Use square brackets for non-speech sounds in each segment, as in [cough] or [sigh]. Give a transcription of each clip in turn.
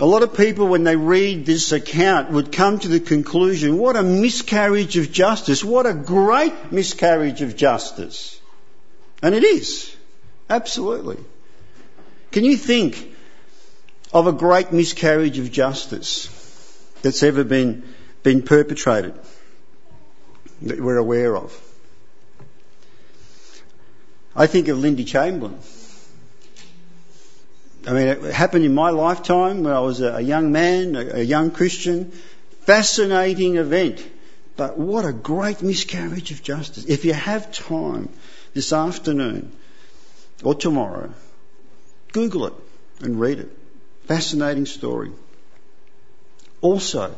a lot of people, when they read this account, would come to the conclusion, what a miscarriage of justice, what a great miscarriage of justice. And it is. Absolutely. Can you think of a great miscarriage of justice that's ever been, been perpetrated that we're aware of? I think of Lindy Chamberlain. I mean, it happened in my lifetime when I was a young man, a young Christian. Fascinating event. But what a great miscarriage of justice. If you have time this afternoon or tomorrow, Google it and read it. Fascinating story. Also,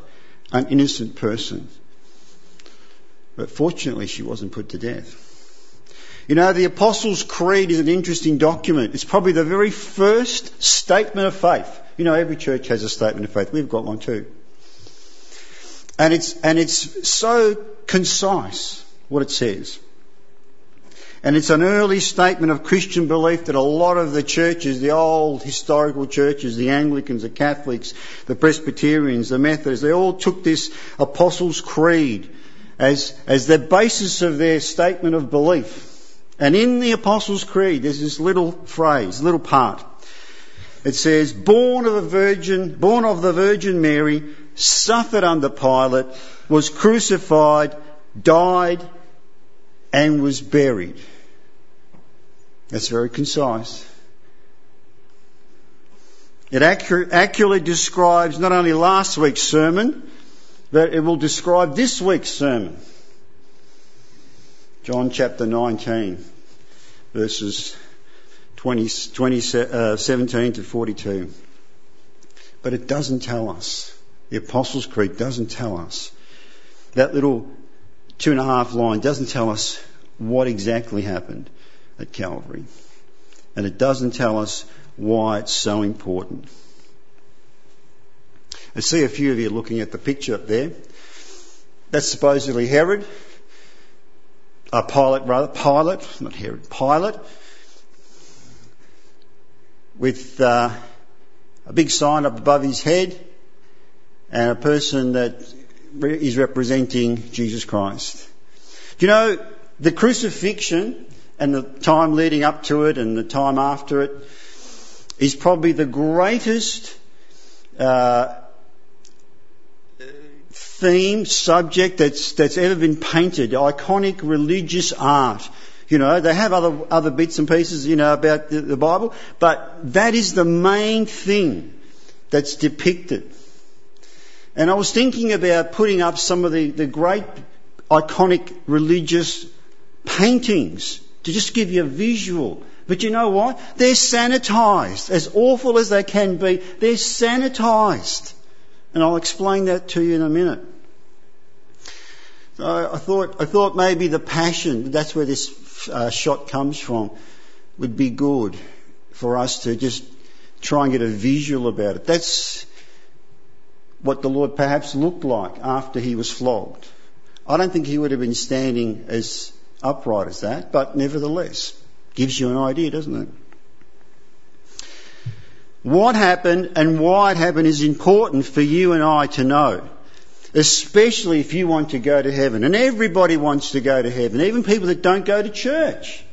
an innocent person. But fortunately, she wasn't put to death. You know, the Apostles' Creed is an interesting document. It's probably the very first statement of faith. You know, every church has a statement of faith. We've got one too. And it's, and it's so concise what it says. And it's an early statement of Christian belief that a lot of the churches, the old historical churches, the Anglicans, the Catholics, the Presbyterians, the Methodists, they all took this Apostles' Creed as, as the basis of their statement of belief. And in the Apostles' Creed, there's this little phrase, little part. It says, born of a virgin, born of the Virgin Mary, suffered under Pilate, was crucified, died, and was buried. That's very concise. It accurately describes not only last week's sermon, but it will describe this week's sermon. John chapter 19, verses 20, 20 uh, 17 to 42. But it doesn't tell us. The Apostles' Creed doesn't tell us. That little two and a half line doesn't tell us what exactly happened at Calvary. And it doesn't tell us why it's so important. I see a few of you looking at the picture up there. That's supposedly Herod, a Pilate rather, Pilate, not Herod, Pilate, with uh, a big sign up above his head and a person that is representing Jesus Christ. Do you know the crucifixion and the time leading up to it and the time after it is probably the greatest uh, theme, subject that's, that's ever been painted, iconic religious art. You know, they have other, other bits and pieces, you know, about the, the Bible, but that is the main thing that's depicted. And I was thinking about putting up some of the, the great iconic religious paintings to just give you a visual. But you know what? They're sanitized. As awful as they can be, they're sanitized. And I'll explain that to you in a minute. So I thought, I thought maybe the passion, that's where this uh, shot comes from, would be good for us to just try and get a visual about it. That's what the Lord perhaps looked like after he was flogged. I don't think he would have been standing as upright as that, but nevertheless, gives you an idea, doesn't it? What happened and why it happened is important for you and I to know. Especially if you want to go to heaven. And everybody wants to go to heaven, even people that don't go to church.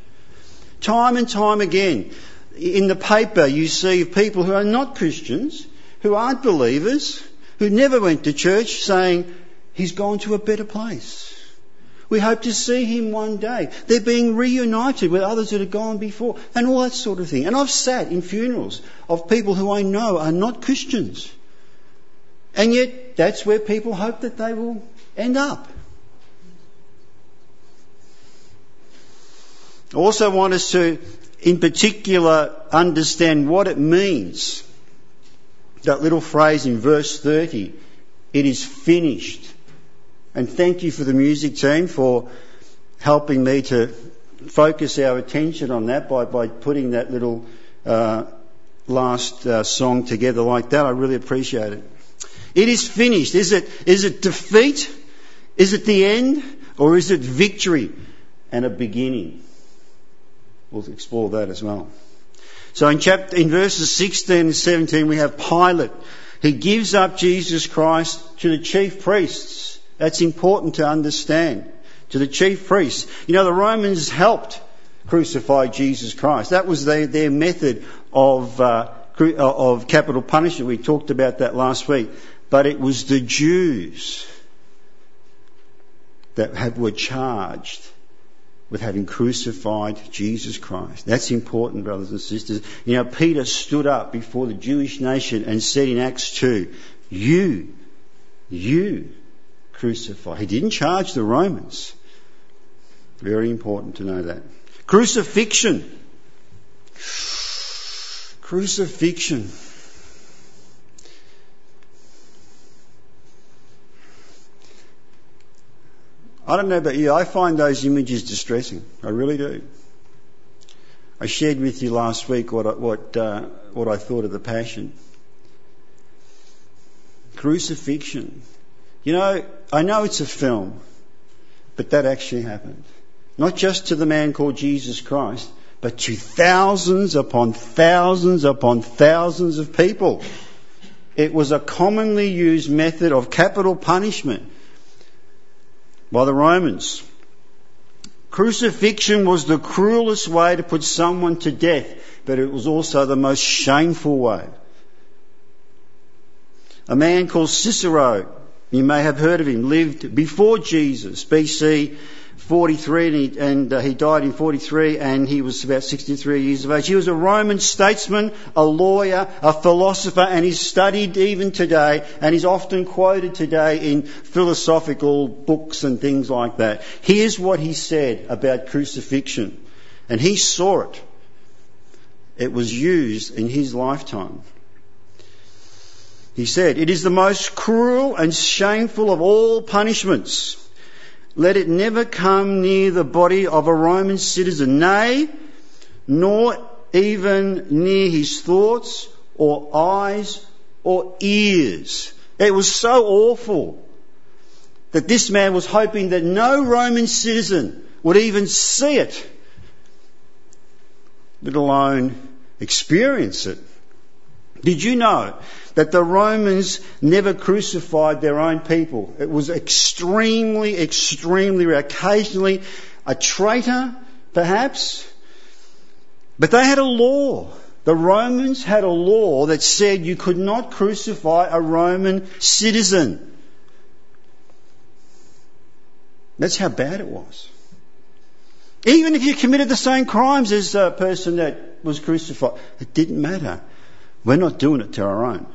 Time and time again, in the paper you see people who are not Christians, who aren't believers, who never went to church saying, he's gone to a better place. We hope to see him one day. They're being reunited with others that have gone before and all that sort of thing. And I've sat in funerals of people who I know are not Christians. And yet that's where people hope that they will end up. I also want us to, in particular, understand what it means. That little phrase in verse 30, it is finished. And thank you for the music team for helping me to focus our attention on that by, by putting that little uh, last uh, song together like that. I really appreciate it. It is finished. Is it, is it defeat? Is it the end? Or is it victory and a beginning? We'll explore that as well. So in chapter, in verses 16 and 17 we have Pilate He gives up Jesus Christ to the chief priests. That's important to understand. To the chief priests. You know, the Romans helped crucify Jesus Christ. That was their, their method of, uh, of capital punishment. We talked about that last week. But it was the Jews that have, were charged with having crucified Jesus Christ. That's important, brothers and sisters. You know, Peter stood up before the Jewish nation and said in Acts 2, You, you crucify. He didn't charge the Romans. Very important to know that. Crucifixion. Crucifixion. I don't know about you, I find those images distressing. I really do. I shared with you last week what I, what, uh, what I thought of the Passion. Crucifixion. You know, I know it's a film, but that actually happened. Not just to the man called Jesus Christ, but to thousands upon thousands upon thousands of people. It was a commonly used method of capital punishment by the Romans. Crucifixion was the cruelest way to put someone to death, but it was also the most shameful way. A man called Cicero, you may have heard of him, lived before Jesus, BC 43 and, he, and uh, he, died in 43 and he was about 63 years of age. He was a Roman statesman, a lawyer, a philosopher and he's studied even today and he's often quoted today in philosophical books and things like that. Here's what he said about crucifixion and he saw it. It was used in his lifetime. He said, it is the most cruel and shameful of all punishments let it never come near the body of a Roman citizen, nay, nor even near his thoughts or eyes or ears. It was so awful that this man was hoping that no Roman citizen would even see it, let alone experience it. Did you know that the Romans never crucified their own people? It was extremely, extremely rare. Occasionally a traitor, perhaps. But they had a law. The Romans had a law that said you could not crucify a Roman citizen. That's how bad it was. Even if you committed the same crimes as a person that was crucified, it didn't matter. We're not doing it to our own.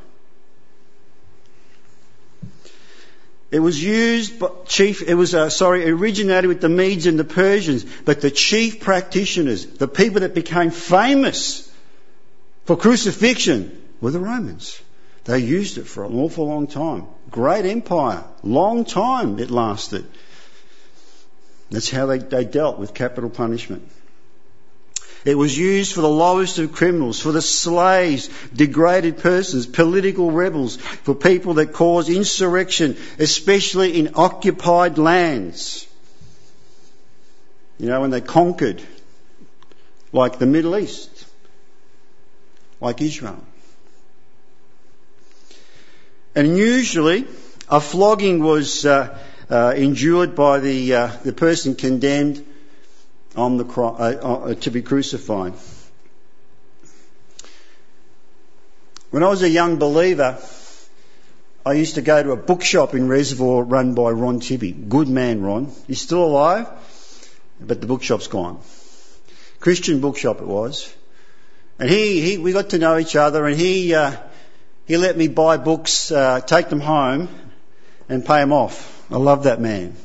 It was used, by, chief, it was, uh, sorry, originated with the Medes and the Persians, but the chief practitioners, the people that became famous for crucifixion were the Romans. They used it for an awful long time. Great empire. Long time it lasted. That's how they, they dealt with capital punishment. It was used for the lowest of criminals, for the slaves, degraded persons, political rebels, for people that cause insurrection, especially in occupied lands. You know, when they conquered, like the Middle East, like Israel. And usually, a flogging was uh, uh, endured by the, uh, the person condemned on the cro- uh, uh, to be crucified. When I was a young believer, I used to go to a bookshop in Reservoir run by Ron Tibby. Good man, Ron. He's still alive, but the bookshop's gone. Christian bookshop it was. And he, he we got to know each other and he, uh, he let me buy books, uh, take them home and pay them off. I love that man.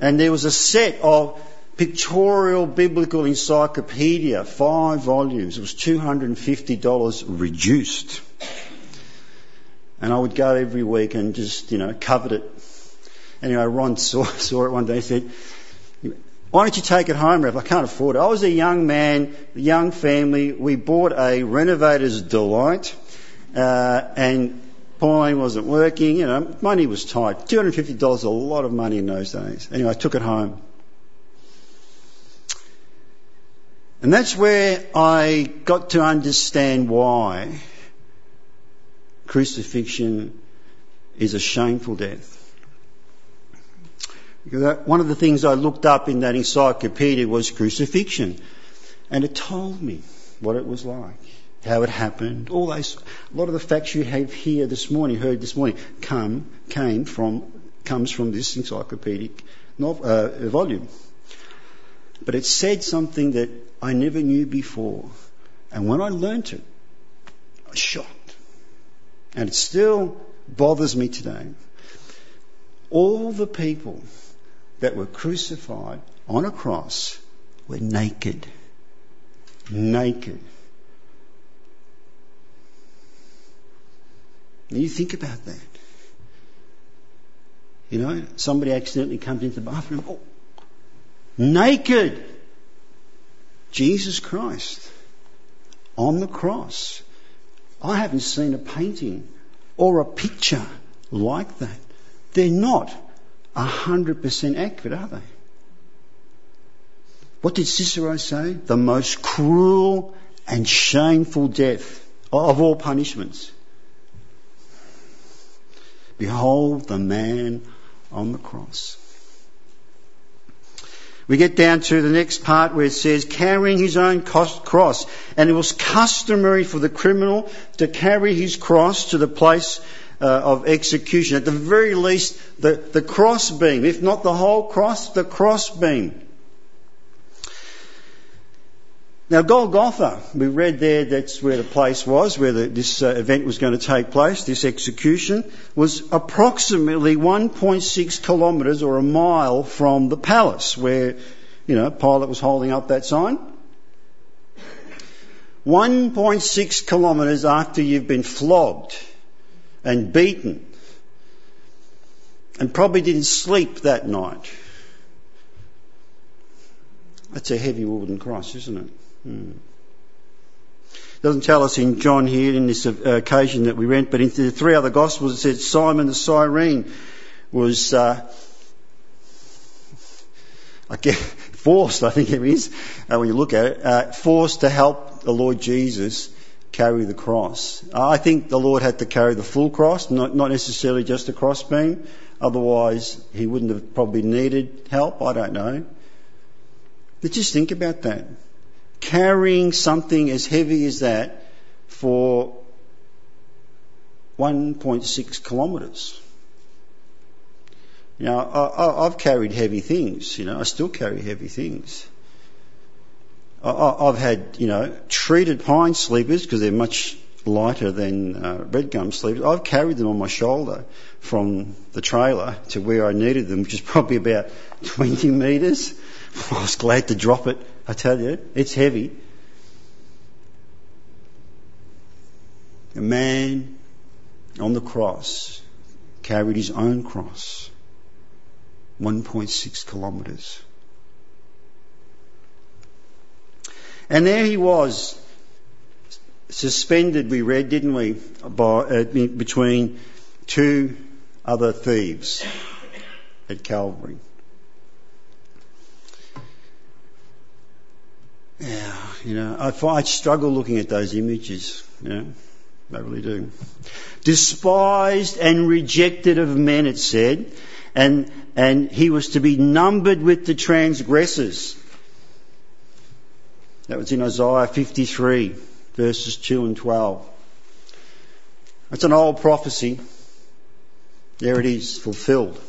And there was a set of Pictorial Biblical Encyclopedia, five volumes. It was $250 reduced. And I would go every week and just, you know, covet it. Anyway, Ron [laughs] saw, saw it one day and said, why don't you take it home, Rev? I can't afford it. I was a young man, young family. We bought a renovator's delight, uh, and Pauline wasn't working. You know, money was tight. $250 is a lot of money in those days. Anyway, I took it home. And that's where I got to understand why crucifixion is a shameful death. One of the things I looked up in that encyclopedia was crucifixion. And it told me what it was like, how it happened, all those, a lot of the facts you have here this morning, heard this morning, come, came from, comes from this encyclopedic novel, uh, volume. But it said something that I never knew before. And when I learnt it, I was shocked. And it still bothers me today. All the people that were crucified on a cross were naked. Naked. you think about that. You know, somebody accidentally comes into the bathroom, oh, naked. Jesus Christ on the cross. I haven't seen a painting or a picture like that. They're not 100% accurate, are they? What did Cicero say? The most cruel and shameful death of all punishments. Behold the man on the cross. We get down to the next part where it says, carrying his own cross. And it was customary for the criminal to carry his cross to the place uh, of execution. At the very least, the, the cross beam. If not the whole cross, the cross Now, Golgotha, we read there that's where the place was, where the, this uh, event was going to take place, this execution, was approximately 1.6 kilometres or a mile from the palace where, you know, Pilate was holding up that sign. 1.6 kilometres after you've been flogged and beaten and probably didn't sleep that night. That's a heavy wooden cross, isn't it? Hmm. Doesn't tell us in John here in this occasion that we read, but in the three other Gospels it says Simon the Cyrene was, uh, I guess, [laughs] forced, I think it is, uh, when you look at it, uh, forced to help the Lord Jesus carry the cross. I think the Lord had to carry the full cross, not, not necessarily just the crossbeam. Otherwise, he wouldn't have probably needed help. I don't know. But just think about that carrying something as heavy as that for 1.6 kilometres. You know, I, have carried heavy things, you know, I still carry heavy things. I, have had, you know, treated pine sleepers because they're much lighter than uh, red gum sleepers. I've carried them on my shoulder from the trailer to where I needed them, which is [laughs] probably about 20 metres. [laughs] I was glad to drop it I tell you, it's heavy. A man on the cross carried his own cross, 1.6 kilometres. And there he was, suspended, we read, didn't we, by, uh, between two other thieves at Calvary. Yeah, you know, I, I struggle looking at those images, you know, I really do. Despised and rejected of men, it said, and, and he was to be numbered with the transgressors. That was in Isaiah 53, verses 2 and 12. That's an old prophecy. There it is, fulfilled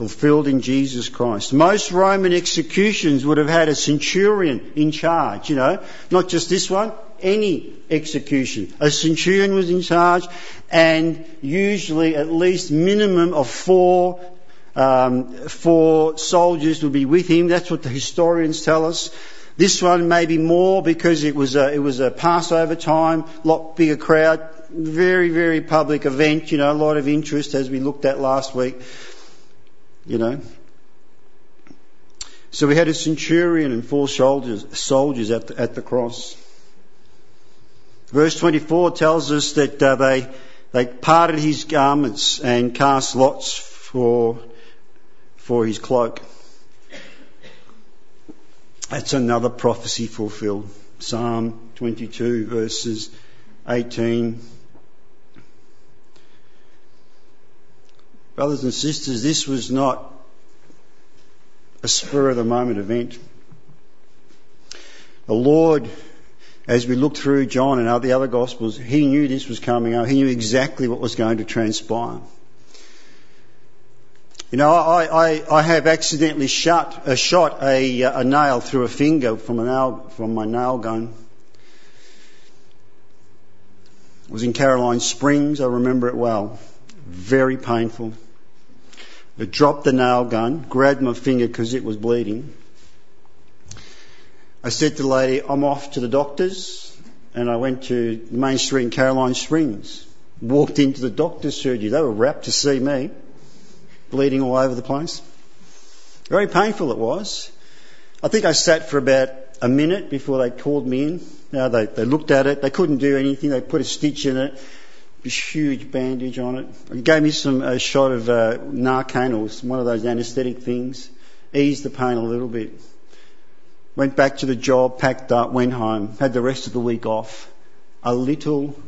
fulfilled in Jesus Christ. Most Roman executions would have had a centurion in charge, you know, not just this one, any execution. A centurion was in charge and usually at least minimum of four um, four soldiers would be with him. That's what the historians tell us. This one maybe more because it was a, it was a Passover time, lot bigger crowd, very, very public event, you know, a lot of interest as we looked at last week you know. So we had a centurion and four soldiers, soldiers at the, at the cross. Verse 24 tells us that uh, they, they parted his garments and cast lots for, for his cloak. That's another prophecy fulfilled. Psalm 22 verses 18. Brothers and sisters, this was not a spur of the moment event. The Lord, as we look through John and the other Gospels, He knew this was coming up. He knew exactly what was going to transpire. You know, I, I, I have accidentally shot, uh, shot a, uh, a nail through a finger from, a nail, from my nail gun. It was in Caroline Springs, I remember it well. Very painful. I dropped the nail gun, grabbed my finger because it was bleeding. I said to the lady, I'm off to the doctor's, and I went to Main Street in Caroline Springs. Walked into the doctor's surgery. They were rapt to see me bleeding all over the place. Very painful it was. I think I sat for about a minute before they called me in. Now they, they looked at it. They couldn't do anything. They put a stitch in it, this huge bandage on it. They gave me some a shot of uh, Narcan or one of those anaesthetic things. Eased the pain a little bit. Went back to the job, packed up, went home. Had the rest of the week off. A little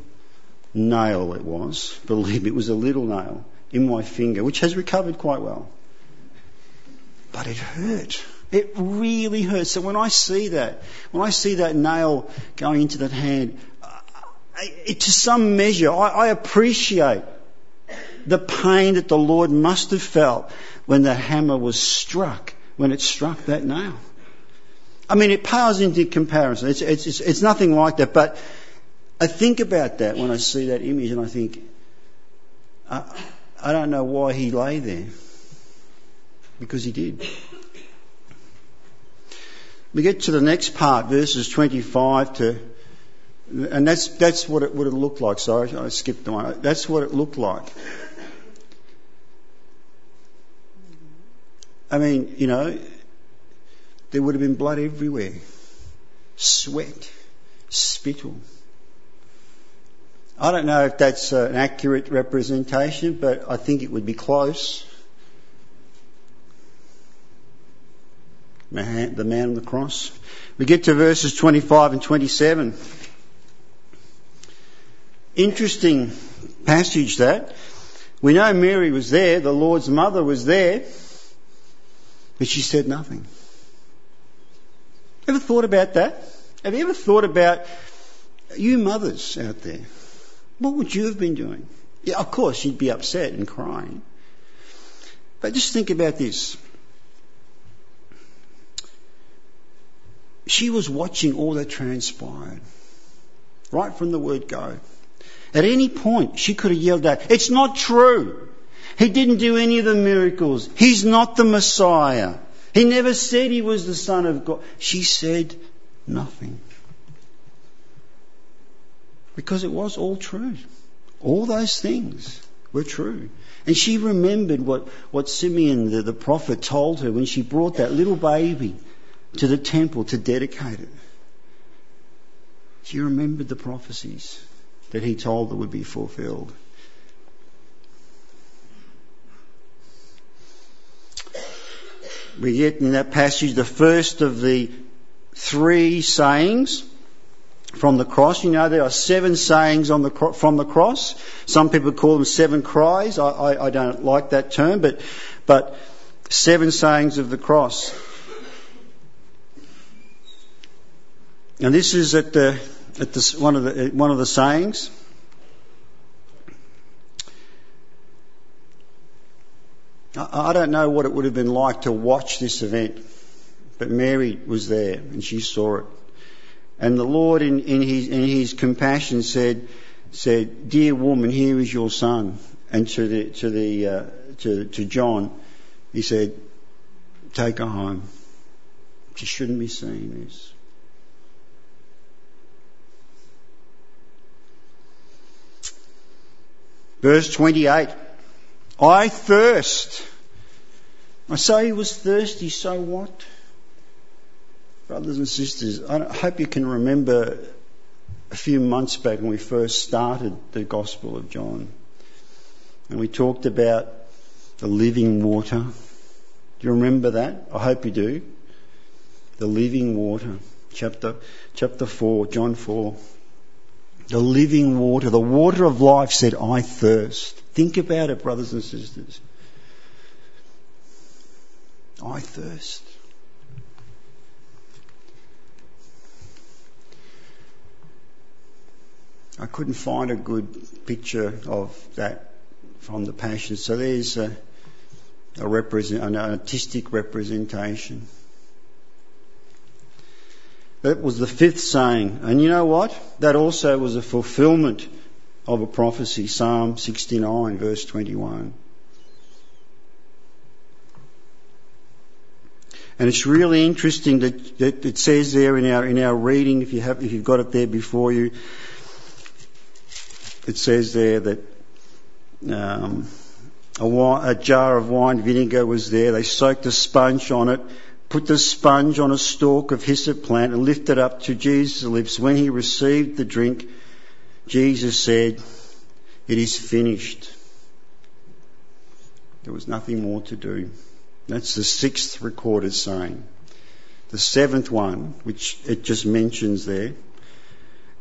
nail it was. [laughs] Believe me, it was a little nail in my finger, which has recovered quite well. But it hurt. It really hurts. So when I see that, when I see that nail going into that hand, to some measure, I, I appreciate the pain that the Lord must have felt when the hammer was struck, when it struck that nail. I mean, it pales into comparison. It's, it's, it's, it's nothing like that, but I think about that when I see that image and I think, uh, I don't know why he lay there. Because he did. We get to the next part, verses 25 to, and that's, that's what it would have looked like. Sorry, I skipped the one. That's what it looked like. I mean, you know, there would have been blood everywhere. Sweat, spittle. I don't know if that's an accurate representation, but I think it would be close. The man on the cross. We get to verses 25 and 27. Interesting passage that. We know Mary was there, the Lord's mother was there, but she said nothing. Ever thought about that? Have you ever thought about you mothers out there? What would you have been doing? Yeah, of course, you'd be upset and crying. But just think about this. She was watching all that transpired. Right from the word go. At any point, she could have yelled out, It's not true. He didn't do any of the miracles. He's not the Messiah. He never said he was the Son of God. She said nothing. Because it was all true. All those things were true. And she remembered what, what Simeon the, the prophet told her when she brought that little baby to the temple to dedicate it. She remembered the prophecies that he told her would be fulfilled. We get in that passage the first of the three sayings from the cross. You know, there are seven sayings on the, from the cross. Some people call them seven cries. I, I, I don't like that term, but, but seven sayings of the cross. And this is at the, at the, one of the, one of the sayings. I, I don't know what it would have been like to watch this event, but Mary was there and she saw it. And the Lord, in, in, his, in his compassion, said, said, "Dear woman, here is your son." And to the to the uh, to to John, he said, "Take her home. She shouldn't be seeing this." Verse 28. I thirst. I say he was thirsty, so what? Brothers and sisters, I hope you can remember a few months back when we first started the Gospel of John. And we talked about the living water. Do you remember that? I hope you do. The living water. Chapter, chapter 4, John 4. The living water, the water of life said, I thirst. Think about it, brothers and sisters. I thirst. I couldn't find a good picture of that from the Passion. So there's a, a represent, an artistic representation. That was the fifth saying. And you know what? That also was a fulfillment of a prophecy, Psalm 69 verse 21. And it's really interesting that, that it says there in our, in our reading, if you have, if you've got it there before you, it says there that um, a, wine, a jar of wine vinegar was there. They soaked a sponge on it, put the sponge on a stalk of hyssop plant and lifted it up to Jesus' lips. When he received the drink, Jesus said, It is finished. There was nothing more to do. That's the sixth recorded saying. The seventh one, which it just mentions there,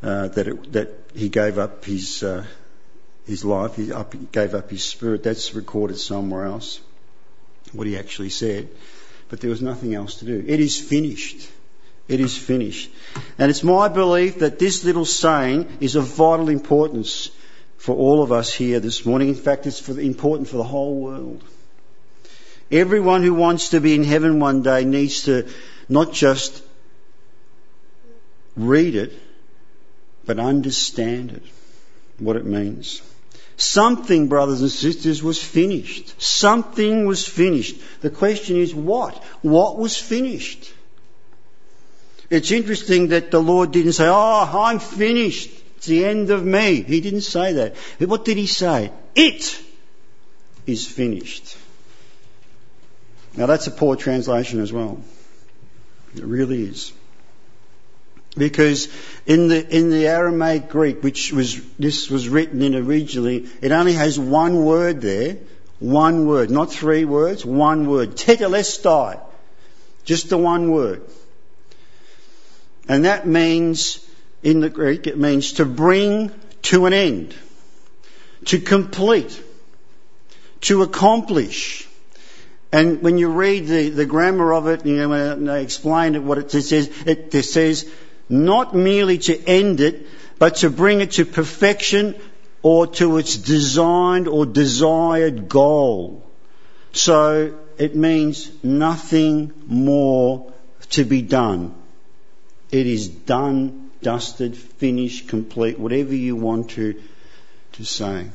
uh, that it, that he gave up his uh, his life, he up, gave up his spirit. That's recorded somewhere else. What he actually said, but there was nothing else to do. It is finished. It is finished. And it's my belief that this little saying is of vital importance for all of us here this morning. In fact, it's for the, important for the whole world. Everyone who wants to be in heaven one day needs to not just read it, but understand it, what it means. Something, brothers and sisters, was finished. Something was finished. The question is what? What was finished? It's interesting that the Lord didn't say, Oh, I'm finished. It's the end of me. He didn't say that. What did he say? It is finished. Now that's a poor translation as well. It really is. Because in the, in the Aramaic Greek, which was, this was written in originally, it only has one word there. One word. Not three words, one word. Tetelestai. Just the one word. And that means, in the Greek, it means to bring to an end. To complete. To accomplish. And when you read the, the grammar of it, you know, when they explain it, what it says, it, it says, not merely to end it, but to bring it to perfection or to its designed or desired goal. So it means nothing more to be done. It is done, dusted, finished, complete, whatever you want to, to say.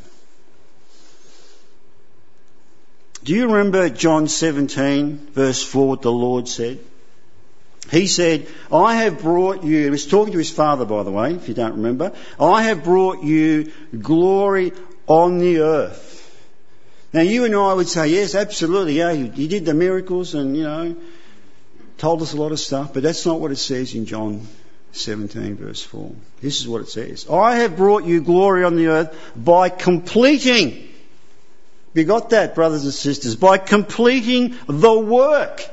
Do you remember John 17 verse 4 what the Lord said? He said, I have brought you, he was talking to his father by the way, if you don't remember, I have brought you glory on the earth. Now you and I would say, yes, absolutely, yeah, you, you did the miracles and, you know, told us a lot of stuff, but that's not what it says in John 17 verse 4. This is what it says. I have brought you glory on the earth by completing, you got that, brothers and sisters, by completing the work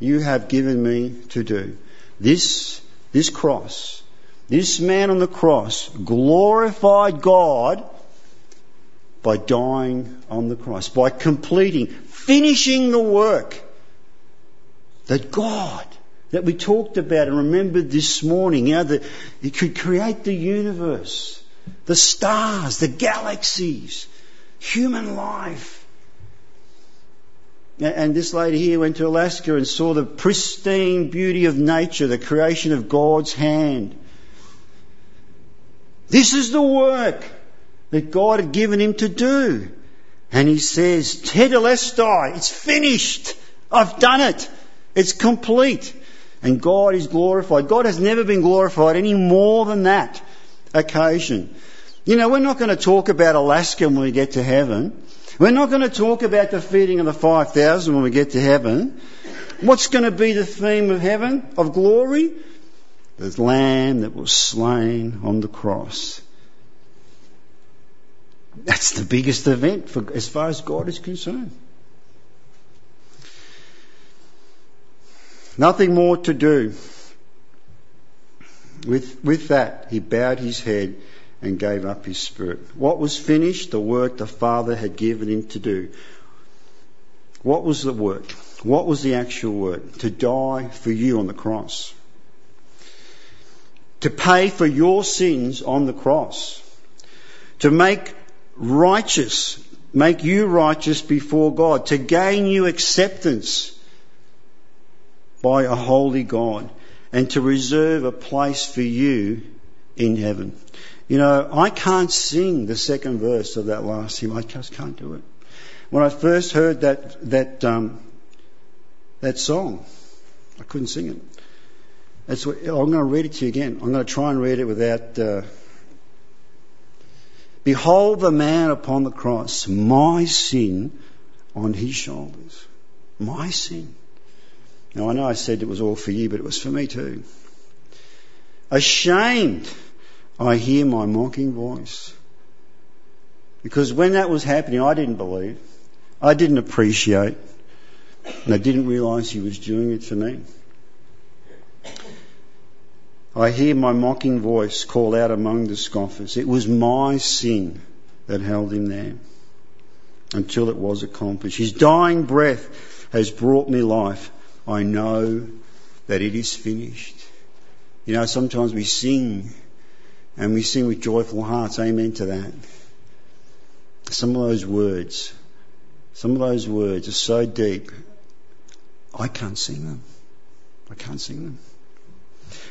you have given me to do. This, this cross, this man on the cross glorified God by dying on the cross, by completing, finishing the work that God, that we talked about and remembered this morning, you know, that He could create the universe, the stars, the galaxies, human life, and this lady here went to Alaska and saw the pristine beauty of nature, the creation of God's hand. This is the work that God had given him to do. And he says, Tetelestai, it's finished. I've done it. It's complete. And God is glorified. God has never been glorified any more than that occasion. You know, we're not going to talk about Alaska when we get to heaven. We're not going to talk about the feeding of the 5,000 when we get to heaven. What's going to be the theme of heaven, of glory? The lamb that was slain on the cross. That's the biggest event for, as far as God is concerned. Nothing more to do. With, with that, he bowed his head and gave up his spirit. What was finished? The work the Father had given him to do. What was the work? What was the actual work? To die for you on the cross. To pay for your sins on the cross. To make righteous, make you righteous before God. To gain you acceptance by a holy God. And to reserve a place for you in heaven. You know, I can't sing the second verse of that last hymn. I just can't do it. When I first heard that that um, that song, I couldn't sing it. That's what, I'm going to read it to you again. I'm going to try and read it without. Uh, Behold the man upon the cross, my sin on his shoulders. My sin. Now I know I said it was all for you, but it was for me too. Ashamed I hear my mocking voice. Because when that was happening, I didn't believe. I didn't appreciate. And I didn't realise he was doing it for me. I hear my mocking voice call out among the scoffers. It was my sin that held him there until it was accomplished. His dying breath has brought me life. I know that it is finished. You know, sometimes we sing and we sing with joyful hearts, amen to that. Some of those words, some of those words are so deep, I can't sing them. I can't sing them.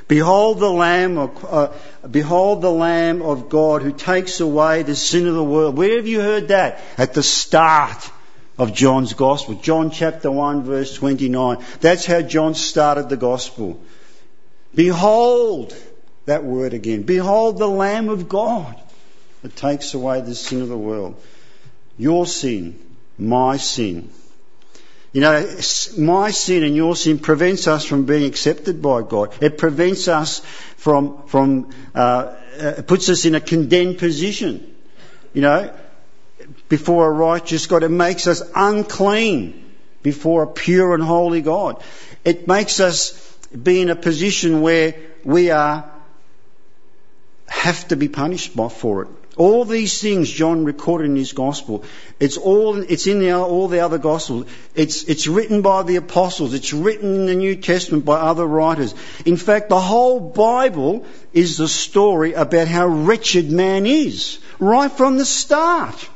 Behold the Lamb of, uh, behold the Lamb of God who takes away the sin of the world. Where have you heard that? At the start of John's Gospel. John chapter 1 verse 29. That's how John started the Gospel. Behold that word again. Behold the Lamb of God that takes away the sin of the world. Your sin, my sin. You know, my sin and your sin prevents us from being accepted by God. It prevents us from, from, uh, uh, puts us in a condemned position. You know, before a righteous God. It makes us unclean before a pure and holy God. It makes us be in a position where we are have to be punished for it. All these things John recorded in his gospel. It's all, it's in the, all the other gospels. It's, it's written by the apostles. It's written in the New Testament by other writers. In fact, the whole Bible is the story about how wretched man is. Right from the start.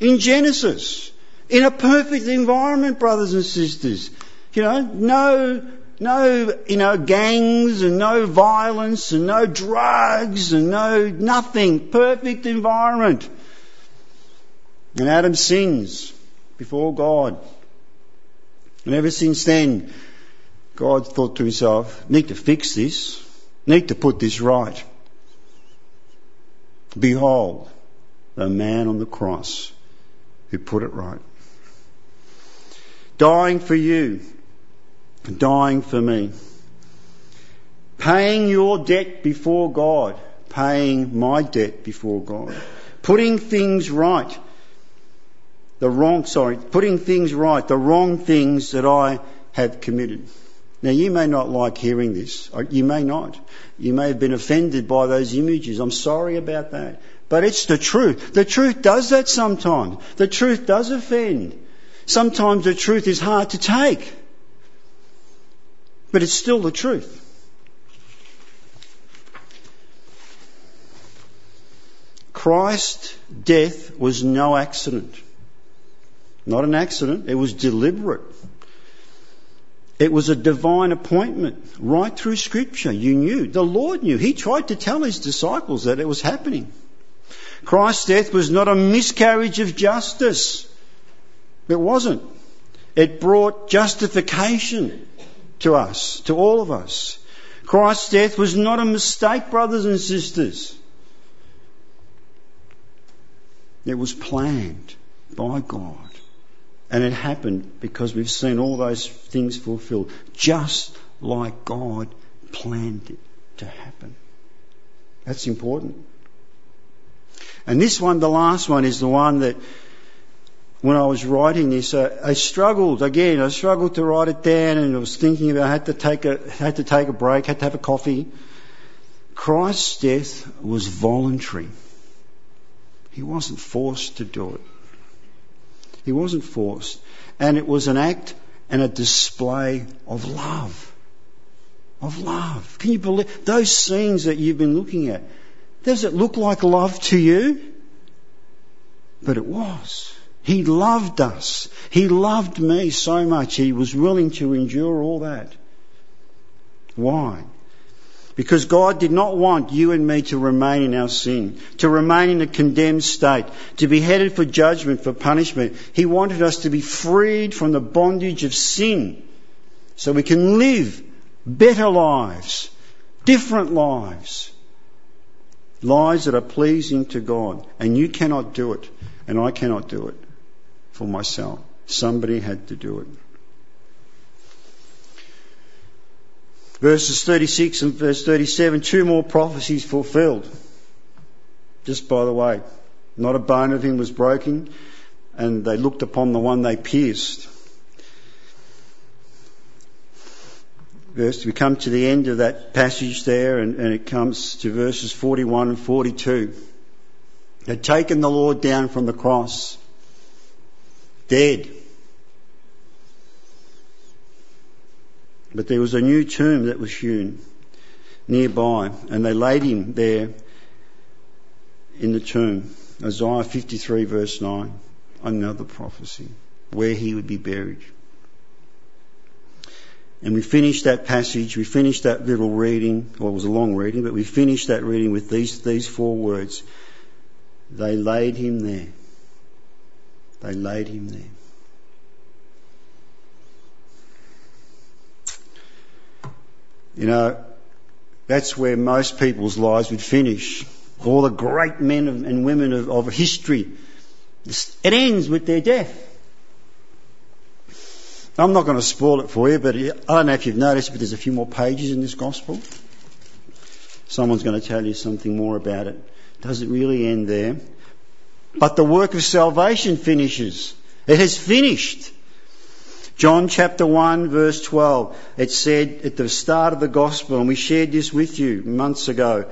In Genesis. In a perfect environment, brothers and sisters. You know, no no, you know, gangs and no violence and no drugs and no nothing. Perfect environment. And Adam sins before God. And ever since then, God thought to himself, need to fix this, need to put this right. Behold, the man on the cross who put it right. Dying for you, dying for me. Paying your debt before God, paying my debt before God. Putting things right. The wrong, sorry, putting things right, the wrong things that I have committed. Now you may not like hearing this. Uh, you may not. You may have been offended by those images. I'm sorry about that. But it's the truth. The truth does that sometimes. The truth does offend. Sometimes the truth is hard to take. But it's still the truth. Christ's death was no accident. Not an accident, it was deliberate. It was a divine appointment right through Scripture. You knew. The Lord knew. He tried to tell His disciples that it was happening. Christ's death was not a miscarriage of justice. It wasn't. It brought justification to us, to all of us. Christ's death was not a mistake, brothers and sisters. It was planned by God. And it happened because we've seen all those things fulfilled, just like God planned it to happen. That's important. And this one, the last one, is the one that when I was writing this, uh, I struggled again. I struggled to write it down, and I was thinking about. I had to take a had to take a break, had to have a coffee, Christ's death was voluntary. He wasn't forced to do it. He wasn't forced. And it was an act and a display of love. Of love. Can you believe those scenes that you've been looking at? Does it look like love to you? But it was. He loved us. He loved me so much. He was willing to endure all that. Why? Because God did not want you and me to remain in our sin, to remain in a condemned state, to be headed for judgment, for punishment. He wanted us to be freed from the bondage of sin so we can live better lives, different lives, lives that are pleasing to God. And you cannot do it, and I cannot do it for myself. Somebody had to do it. Verses 36 and verse 37, two more prophecies fulfilled. Just by the way, not a bone of him was broken, and they looked upon the one they pierced. Verse, we come to the end of that passage there, and, and it comes to verses 41 and 42. They'd taken the Lord down from the cross, dead. But there was a new tomb that was hewn nearby, and they laid him there in the tomb. Isaiah 53 verse 9, another prophecy, where he would be buried. And we finished that passage, we finished that little reading, well it was a long reading, but we finished that reading with these, these four words. They laid him there. They laid him there. You know, that's where most people's lives would finish. All the great men and women of, of history. It ends with their death. I'm not going to spoil it for you, but I don't know if you've noticed, but there's a few more pages in this gospel. Someone's going to tell you something more about it. Does it really end there? But the work of salvation finishes. It has finished. John chapter 1 verse 12, it said at the start of the gospel, and we shared this with you months ago,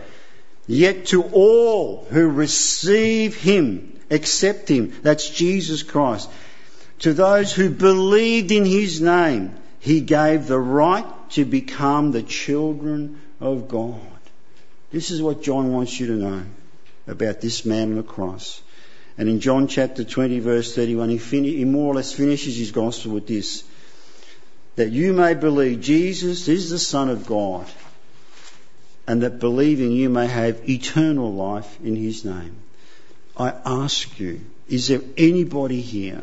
yet to all who receive him, accept him, that's Jesus Christ, to those who believed in his name, he gave the right to become the children of God. This is what John wants you to know about this man on the cross. And in John chapter 20 verse 31, he, fin- he more or less finishes his gospel with this. That you may believe Jesus is the Son of God and that believing you may have eternal life in his name. I ask you, is there anybody here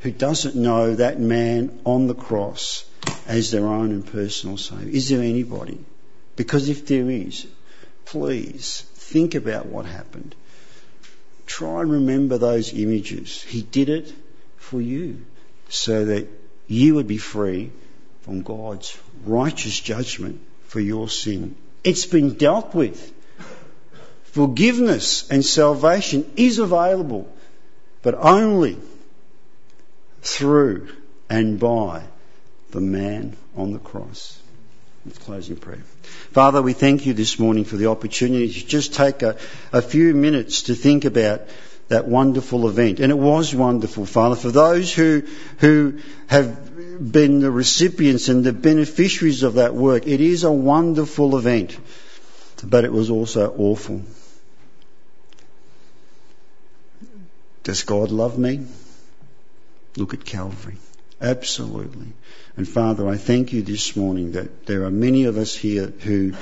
who doesn't know that man on the cross as their own and personal Saviour? Is there anybody? Because if there is, please think about what happened try and remember those images. He did it for you so that you would be free from God's righteous judgment for your sin. It's been dealt with. Forgiveness and salvation is available, but only through and by the man on the cross. In prayer. Father, we thank you this morning for the opportunity to just take a, a few minutes to think about that wonderful event. And it was wonderful, Father, for those who, who have been the recipients and the beneficiaries of that work. It is a wonderful event, but it was also awful. Does God love me? Look at Calvary. Absolutely. And Father, I thank you this morning that there are many of us here who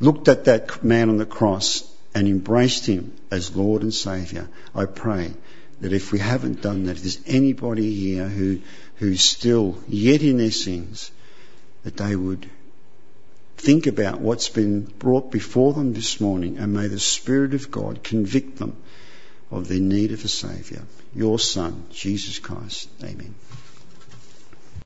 looked at that man on the cross and embraced him as Lord and Saviour. I pray that if we haven't done that, if there's anybody here who, who's still yet in their sins, that they would think about what's been brought before them this morning and may the Spirit of God convict them of their need of a Saviour. Your Son, Jesus Christ. Amen.